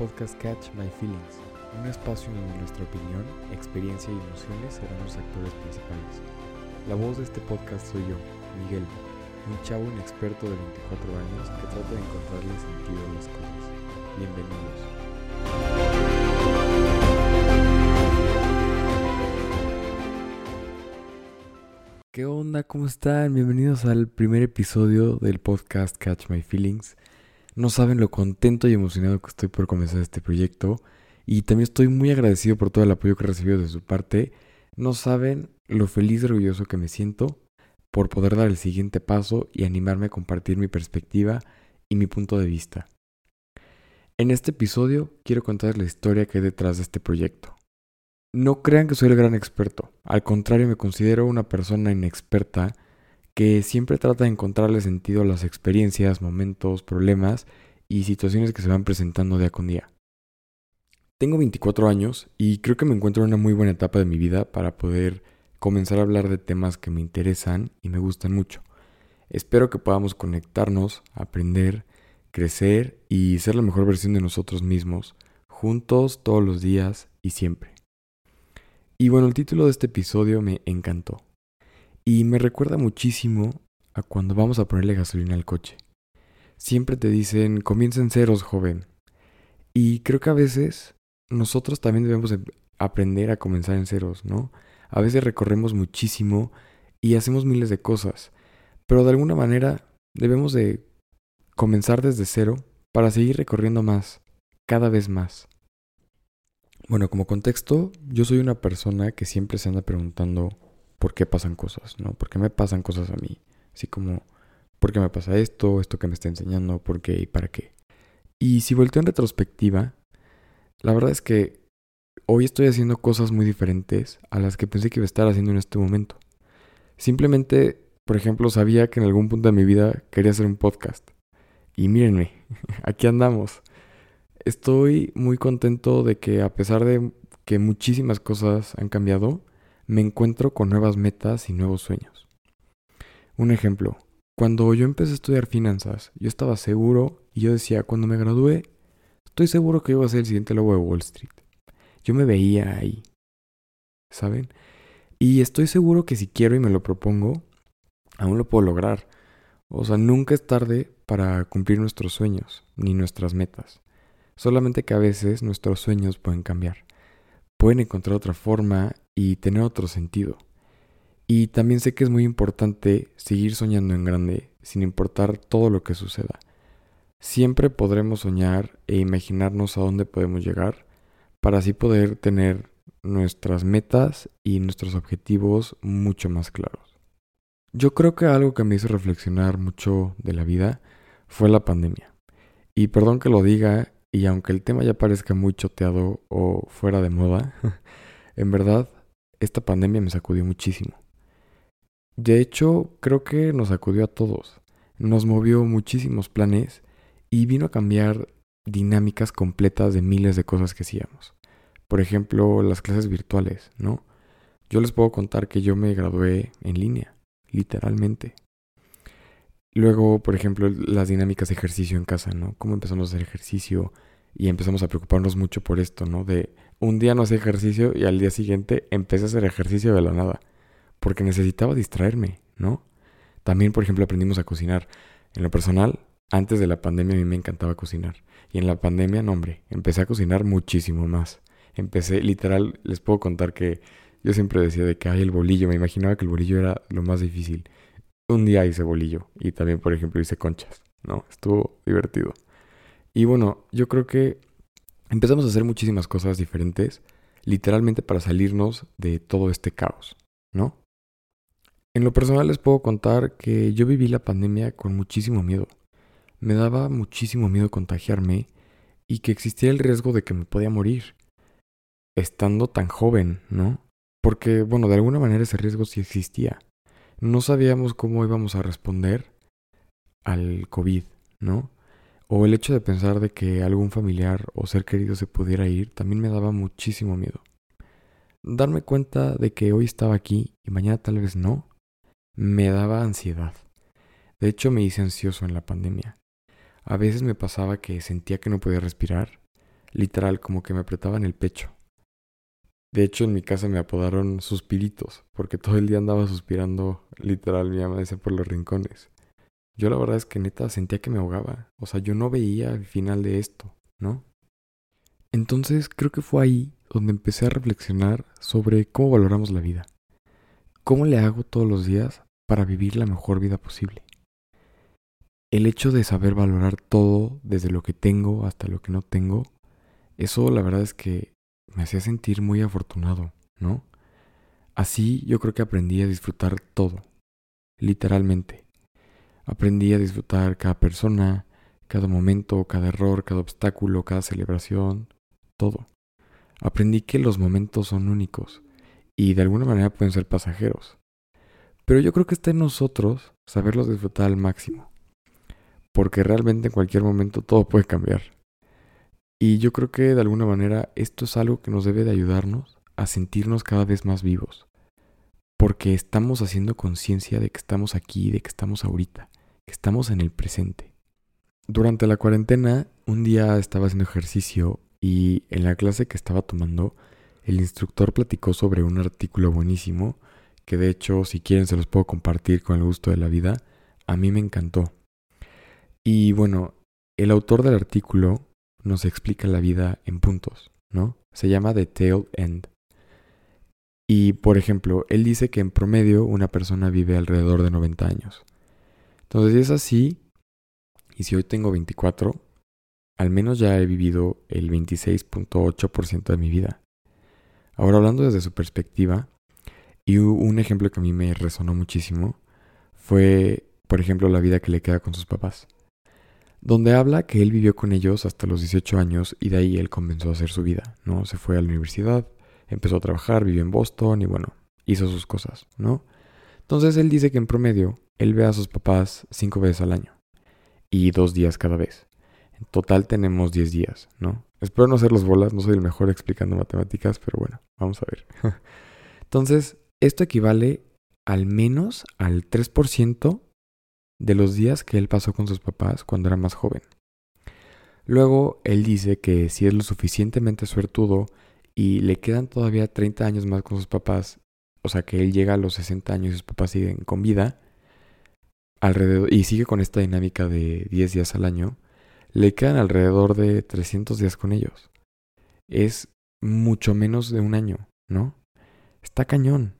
podcast Catch My Feelings, un espacio donde nuestra opinión, experiencia y emociones serán los actores principales. La voz de este podcast soy yo, Miguel, un chavo inexperto de 24 años que trata de encontrarle sentido a las cosas. Bienvenidos. ¿Qué onda? ¿Cómo están? Bienvenidos al primer episodio del podcast Catch My Feelings. No saben lo contento y emocionado que estoy por comenzar este proyecto y también estoy muy agradecido por todo el apoyo que he recibido de su parte. No saben lo feliz y orgulloso que me siento por poder dar el siguiente paso y animarme a compartir mi perspectiva y mi punto de vista. En este episodio quiero contar la historia que hay detrás de este proyecto. No crean que soy el gran experto, al contrario me considero una persona inexperta que siempre trata de encontrarle sentido a las experiencias, momentos, problemas y situaciones que se van presentando día con día. Tengo 24 años y creo que me encuentro en una muy buena etapa de mi vida para poder comenzar a hablar de temas que me interesan y me gustan mucho. Espero que podamos conectarnos, aprender, crecer y ser la mejor versión de nosotros mismos, juntos todos los días y siempre. Y bueno, el título de este episodio me encantó. Y me recuerda muchísimo a cuando vamos a ponerle gasolina al coche. Siempre te dicen, comiencen ceros, joven. Y creo que a veces nosotros también debemos aprender a comenzar en ceros, ¿no? A veces recorremos muchísimo y hacemos miles de cosas. Pero de alguna manera debemos de comenzar desde cero para seguir recorriendo más, cada vez más. Bueno, como contexto, yo soy una persona que siempre se anda preguntando por qué pasan cosas, ¿no? ¿Por qué me pasan cosas a mí? Así como, ¿por qué me pasa esto? ¿Esto que me está enseñando? ¿Por qué y para qué? Y si volteo en retrospectiva, la verdad es que hoy estoy haciendo cosas muy diferentes a las que pensé que iba a estar haciendo en este momento. Simplemente, por ejemplo, sabía que en algún punto de mi vida quería hacer un podcast. Y mírenme, aquí andamos. Estoy muy contento de que a pesar de que muchísimas cosas han cambiado, me encuentro con nuevas metas y nuevos sueños. Un ejemplo, cuando yo empecé a estudiar finanzas, yo estaba seguro y yo decía, cuando me gradué, estoy seguro que voy a ser el siguiente lobo de Wall Street. Yo me veía ahí, ¿saben? Y estoy seguro que si quiero y me lo propongo, aún lo puedo lograr. O sea, nunca es tarde para cumplir nuestros sueños ni nuestras metas. Solamente que a veces nuestros sueños pueden cambiar. Pueden encontrar otra forma y tener otro sentido. Y también sé que es muy importante seguir soñando en grande, sin importar todo lo que suceda. Siempre podremos soñar e imaginarnos a dónde podemos llegar para así poder tener nuestras metas y nuestros objetivos mucho más claros. Yo creo que algo que me hizo reflexionar mucho de la vida fue la pandemia. Y perdón que lo diga y aunque el tema ya parezca muy choteado o fuera de moda, en verdad, esta pandemia me sacudió muchísimo. De hecho, creo que nos sacudió a todos. Nos movió muchísimos planes y vino a cambiar dinámicas completas de miles de cosas que hacíamos. Por ejemplo, las clases virtuales, ¿no? Yo les puedo contar que yo me gradué en línea, literalmente. Luego, por ejemplo, las dinámicas de ejercicio en casa, ¿no? Cómo empezamos a hacer ejercicio y empezamos a preocuparnos mucho por esto, ¿no? De un día no hacía ejercicio y al día siguiente empecé a hacer ejercicio de la nada, porque necesitaba distraerme, ¿no? También, por ejemplo, aprendimos a cocinar. En lo personal, antes de la pandemia a mí me encantaba cocinar. Y en la pandemia, no hombre, empecé a cocinar muchísimo más. Empecé, literal, les puedo contar que yo siempre decía de que hay el bolillo, me imaginaba que el bolillo era lo más difícil un día hice bolillo y también, por ejemplo, hice conchas, ¿no? Estuvo divertido. Y bueno, yo creo que empezamos a hacer muchísimas cosas diferentes, literalmente para salirnos de todo este caos, ¿no? En lo personal les puedo contar que yo viví la pandemia con muchísimo miedo. Me daba muchísimo miedo contagiarme y que existía el riesgo de que me podía morir, estando tan joven, ¿no? Porque, bueno, de alguna manera ese riesgo sí existía no sabíamos cómo íbamos a responder al COVID, ¿no? O el hecho de pensar de que algún familiar o ser querido se pudiera ir también me daba muchísimo miedo. Darme cuenta de que hoy estaba aquí y mañana tal vez no, me daba ansiedad. De hecho me hice ansioso en la pandemia. A veces me pasaba que sentía que no podía respirar, Literal, como que me apretaban el pecho. De hecho, en mi casa me apodaron suspiritos, porque todo el día andaba suspirando, literal, mi mamá por los rincones. Yo la verdad es que neta sentía que me ahogaba. O sea, yo no veía el final de esto, ¿no? Entonces creo que fue ahí donde empecé a reflexionar sobre cómo valoramos la vida. ¿Cómo le hago todos los días para vivir la mejor vida posible? El hecho de saber valorar todo, desde lo que tengo hasta lo que no tengo, eso la verdad es que me hacía sentir muy afortunado, ¿no? Así yo creo que aprendí a disfrutar todo, literalmente. Aprendí a disfrutar cada persona, cada momento, cada error, cada obstáculo, cada celebración, todo. Aprendí que los momentos son únicos y de alguna manera pueden ser pasajeros. Pero yo creo que está en nosotros saberlos disfrutar al máximo. Porque realmente en cualquier momento todo puede cambiar. Y yo creo que de alguna manera esto es algo que nos debe de ayudarnos a sentirnos cada vez más vivos. Porque estamos haciendo conciencia de que estamos aquí, de que estamos ahorita, que estamos en el presente. Durante la cuarentena, un día estaba haciendo ejercicio y en la clase que estaba tomando, el instructor platicó sobre un artículo buenísimo que de hecho si quieren se los puedo compartir con el gusto de la vida. A mí me encantó. Y bueno, el autor del artículo nos explica la vida en puntos, ¿no? Se llama The Tail End. Y, por ejemplo, él dice que en promedio una persona vive alrededor de 90 años. Entonces, si es así, y si hoy tengo 24, al menos ya he vivido el 26.8% de mi vida. Ahora, hablando desde su perspectiva, y un ejemplo que a mí me resonó muchísimo fue, por ejemplo, la vida que le queda con sus papás donde habla que él vivió con ellos hasta los 18 años y de ahí él comenzó a hacer su vida, ¿no? Se fue a la universidad, empezó a trabajar, vivió en Boston y bueno, hizo sus cosas, ¿no? Entonces él dice que en promedio él ve a sus papás cinco veces al año y dos días cada vez. En total tenemos 10 días, ¿no? Espero no hacer los bolas, no soy el mejor explicando matemáticas, pero bueno, vamos a ver. Entonces, esto equivale al menos al 3% de los días que él pasó con sus papás cuando era más joven. Luego, él dice que si es lo suficientemente suertudo y le quedan todavía 30 años más con sus papás, o sea que él llega a los 60 años y sus papás siguen con vida, alrededor, y sigue con esta dinámica de 10 días al año, le quedan alrededor de 300 días con ellos. Es mucho menos de un año, ¿no? Está cañón.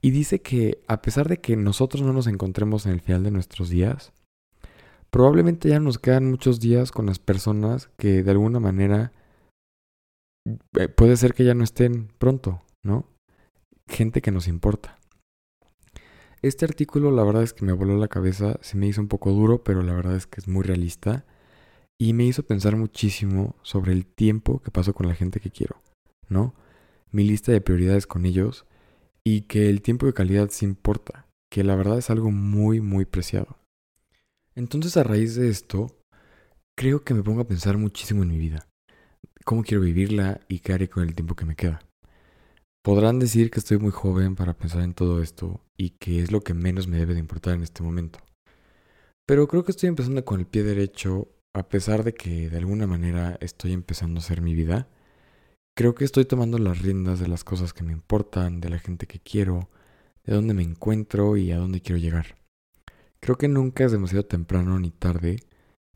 Y dice que a pesar de que nosotros no nos encontremos en el final de nuestros días, probablemente ya nos quedan muchos días con las personas que de alguna manera puede ser que ya no estén pronto, ¿no? Gente que nos importa. Este artículo la verdad es que me voló la cabeza, se me hizo un poco duro, pero la verdad es que es muy realista y me hizo pensar muchísimo sobre el tiempo que paso con la gente que quiero, ¿no? Mi lista de prioridades con ellos y que el tiempo de calidad se importa, que la verdad es algo muy, muy preciado. Entonces a raíz de esto, creo que me pongo a pensar muchísimo en mi vida, cómo quiero vivirla y qué haré con el tiempo que me queda. Podrán decir que estoy muy joven para pensar en todo esto y que es lo que menos me debe de importar en este momento. Pero creo que estoy empezando con el pie derecho a pesar de que de alguna manera estoy empezando a hacer mi vida Creo que estoy tomando las riendas de las cosas que me importan, de la gente que quiero, de dónde me encuentro y a dónde quiero llegar. Creo que nunca es demasiado temprano ni tarde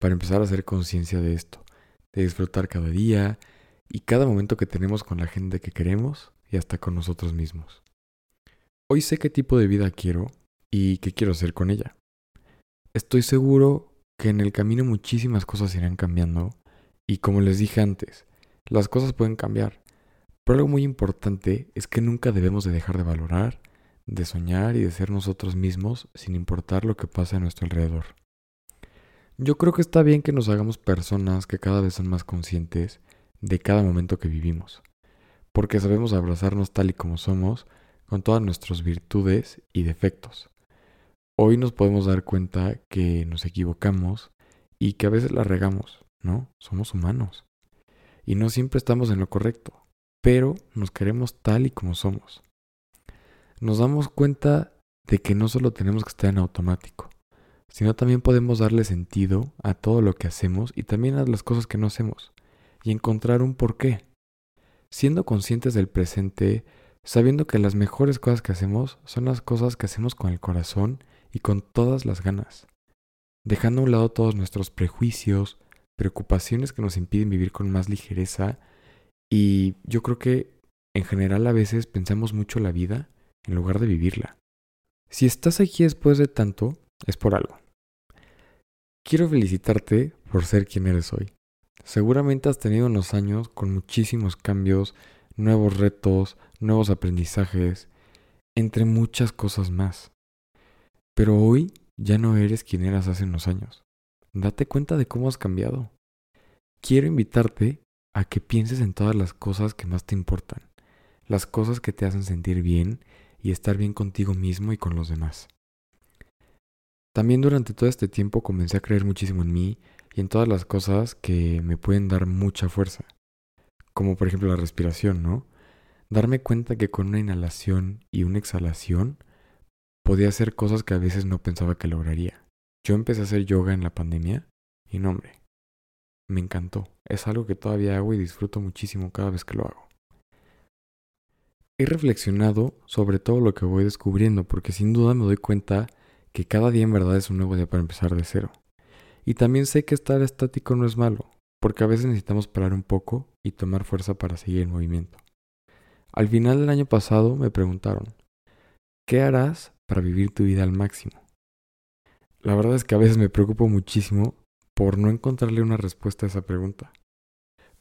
para empezar a hacer conciencia de esto, de disfrutar cada día y cada momento que tenemos con la gente que queremos y hasta con nosotros mismos. Hoy sé qué tipo de vida quiero y qué quiero hacer con ella. Estoy seguro que en el camino muchísimas cosas irán cambiando y como les dije antes, las cosas pueden cambiar. Pero algo muy importante es que nunca debemos de dejar de valorar, de soñar y de ser nosotros mismos sin importar lo que pase a nuestro alrededor. Yo creo que está bien que nos hagamos personas que cada vez son más conscientes de cada momento que vivimos, porque sabemos abrazarnos tal y como somos, con todas nuestras virtudes y defectos. Hoy nos podemos dar cuenta que nos equivocamos y que a veces la regamos, ¿no? Somos humanos y no siempre estamos en lo correcto, pero nos queremos tal y como somos. Nos damos cuenta de que no solo tenemos que estar en automático, sino también podemos darle sentido a todo lo que hacemos y también a las cosas que no hacemos. y encontrar un porqué. Siendo conscientes del presente, sabiendo que las mejores cosas que hacemos son las cosas que hacemos con el corazón y con todas las ganas, dejando a un lado todos nuestros prejuicios, preocupaciones que nos impiden vivir con más ligereza y yo creo que en general a veces pensamos mucho la vida en lugar de vivirla. Si estás aquí después de tanto, es por algo. Quiero felicitarte por ser quien eres hoy. Seguramente has tenido unos años con muchísimos cambios, nuevos retos, nuevos aprendizajes, entre muchas cosas más. Pero hoy ya no eres quien eras hace unos años. Date cuenta de cómo has cambiado. Quiero invitarte a que pienses en todas las cosas que más te importan, las cosas que te hacen sentir bien y estar bien contigo mismo y con los demás. También durante todo este tiempo comencé a creer muchísimo en mí y en todas las cosas que me pueden dar mucha fuerza, como por ejemplo la respiración, ¿no? Darme cuenta que con una inhalación y una exhalación podía hacer cosas que a veces no pensaba que lograría. Yo empecé a hacer yoga en la pandemia y no hombre, me encantó. Es algo que todavía hago y disfruto muchísimo cada vez que lo hago. He reflexionado sobre todo lo que voy descubriendo porque sin duda me doy cuenta que cada día en verdad es un nuevo día para empezar de cero. Y también sé que estar estático no es malo, porque a veces necesitamos parar un poco y tomar fuerza para seguir en movimiento. Al final del año pasado me preguntaron, ¿qué harás para vivir tu vida al máximo? La verdad es que a veces me preocupo muchísimo por no encontrarle una respuesta a esa pregunta.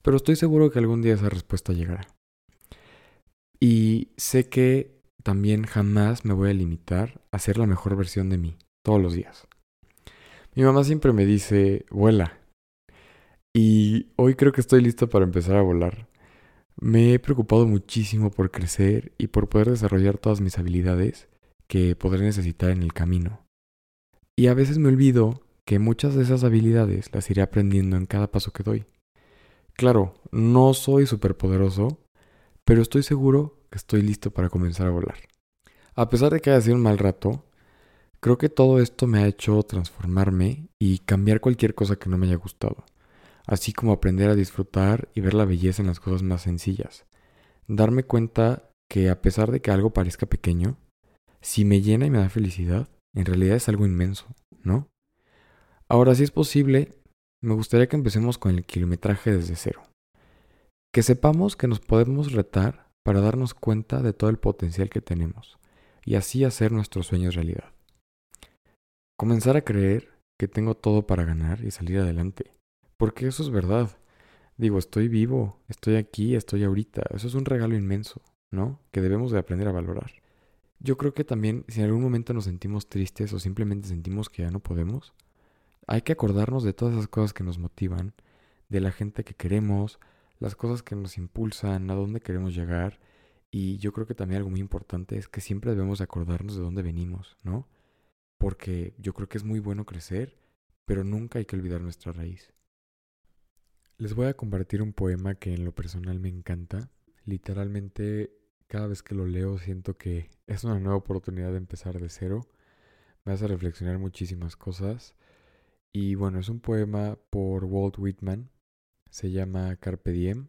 Pero estoy seguro que algún día esa respuesta llegará. Y sé que también jamás me voy a limitar a ser la mejor versión de mí, todos los días. Mi mamá siempre me dice, vuela. Y hoy creo que estoy listo para empezar a volar. Me he preocupado muchísimo por crecer y por poder desarrollar todas mis habilidades que podré necesitar en el camino. Y a veces me olvido que muchas de esas habilidades las iré aprendiendo en cada paso que doy. Claro, no soy superpoderoso, pero estoy seguro que estoy listo para comenzar a volar. A pesar de que haya sido un mal rato, Creo que todo esto me ha hecho transformarme y cambiar cualquier cosa que no me haya gustado, así como aprender a disfrutar y ver la belleza en las cosas más sencillas. Darme cuenta que a pesar de que algo parezca pequeño, si me llena y me da felicidad, en realidad es algo inmenso, ¿no? Ahora, si es posible, me gustaría que empecemos con el kilometraje desde cero. Que sepamos que nos podemos retar para darnos cuenta de todo el potencial que tenemos y así hacer nuestros sueños realidad. Comenzar a creer que tengo todo para ganar y salir adelante. Porque eso es verdad. Digo, estoy vivo, estoy aquí, estoy ahorita. Eso es un regalo inmenso, ¿no? Que debemos de aprender a valorar. Yo creo que también si en algún momento nos sentimos tristes o simplemente sentimos que ya no podemos, hay que acordarnos de todas esas cosas que nos motivan, de la gente que queremos, las cosas que nos impulsan, a dónde queremos llegar. Y yo creo que también algo muy importante es que siempre debemos acordarnos de dónde venimos, ¿no? porque yo creo que es muy bueno crecer, pero nunca hay que olvidar nuestra raíz. Les voy a compartir un poema que en lo personal me encanta. Literalmente cada vez que lo leo siento que es una nueva oportunidad de empezar de cero. Me hace reflexionar muchísimas cosas. Y bueno, es un poema por Walt Whitman. Se llama Carpe Diem.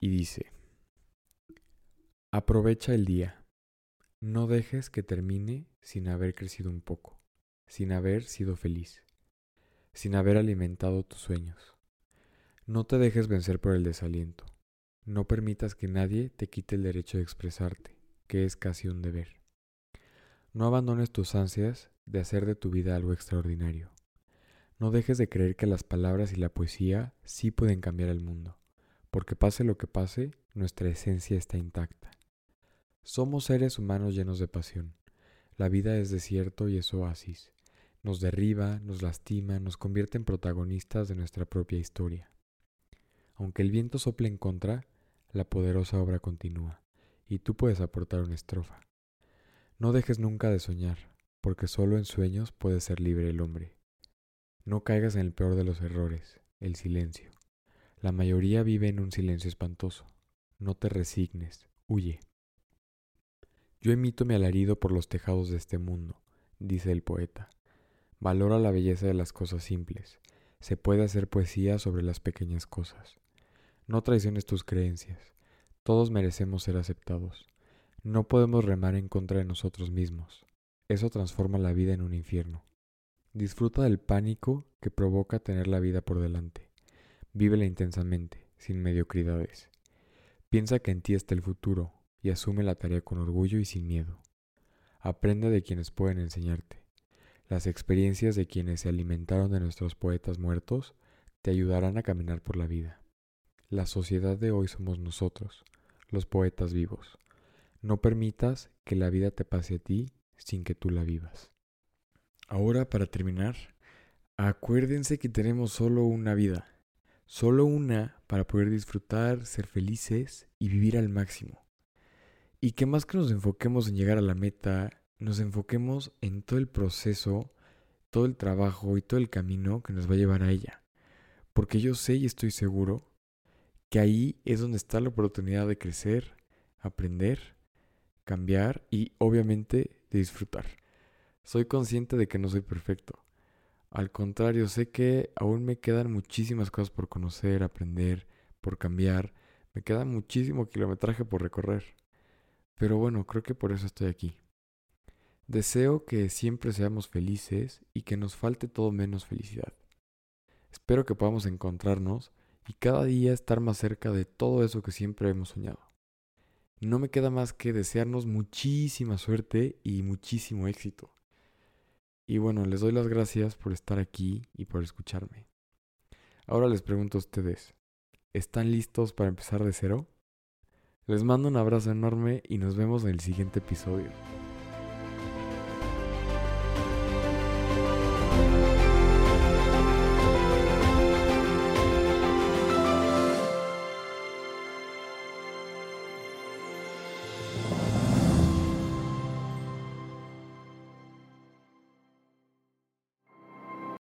Y dice, aprovecha el día. No dejes que termine sin haber crecido un poco, sin haber sido feliz, sin haber alimentado tus sueños. No te dejes vencer por el desaliento. No permitas que nadie te quite el derecho de expresarte, que es casi un deber. No abandones tus ansias de hacer de tu vida algo extraordinario. No dejes de creer que las palabras y la poesía sí pueden cambiar el mundo, porque pase lo que pase, nuestra esencia está intacta. Somos seres humanos llenos de pasión, la vida es desierto y es oasis. Nos derriba, nos lastima, nos convierte en protagonistas de nuestra propia historia. Aunque el viento sople en contra, la poderosa obra continúa, y tú puedes aportar una estrofa. No dejes nunca de soñar, porque solo en sueños puede ser libre el hombre. No caigas en el peor de los errores, el silencio. La mayoría vive en un silencio espantoso. No te resignes, huye. Yo emito mi alarido por los tejados de este mundo, dice el poeta. Valora la belleza de las cosas simples. se puede hacer poesía sobre las pequeñas cosas. No traiciones tus creencias. Todos merecemos ser aceptados. No podemos remar en contra de nosotros mismos. Eso transforma la vida en un infierno. Disfruta del pánico que provoca tener la vida por delante. Vívela intensamente, sin mediocridades. Piensa que en ti está el futuro y asume la tarea con orgullo y sin miedo. Aprende de quienes pueden enseñarte. Las experiencias de quienes se alimentaron de nuestros poetas muertos te ayudarán a caminar por la vida. La sociedad de hoy somos nosotros, los poetas vivos. No permitas que la vida te pase a ti sin que tú la vivas. Ahora, para terminar, acuérdense que tenemos solo una vida, solo una para poder disfrutar, ser felices y vivir al máximo. Y que más que nos enfoquemos en llegar a la meta, nos enfoquemos en todo el proceso, todo el trabajo y todo el camino que nos va a llevar a ella. Porque yo sé y estoy seguro que ahí es donde está la oportunidad de crecer, aprender, cambiar y obviamente de disfrutar. Soy consciente de que no soy perfecto. Al contrario, sé que aún me quedan muchísimas cosas por conocer, aprender, por cambiar. Me queda muchísimo kilometraje por recorrer. Pero bueno, creo que por eso estoy aquí. Deseo que siempre seamos felices y que nos falte todo menos felicidad. Espero que podamos encontrarnos y cada día estar más cerca de todo eso que siempre hemos soñado. No me queda más que desearnos muchísima suerte y muchísimo éxito. Y bueno, les doy las gracias por estar aquí y por escucharme. Ahora les pregunto a ustedes, ¿están listos para empezar de cero? Les mando un abrazo enorme y nos vemos en el siguiente episodio.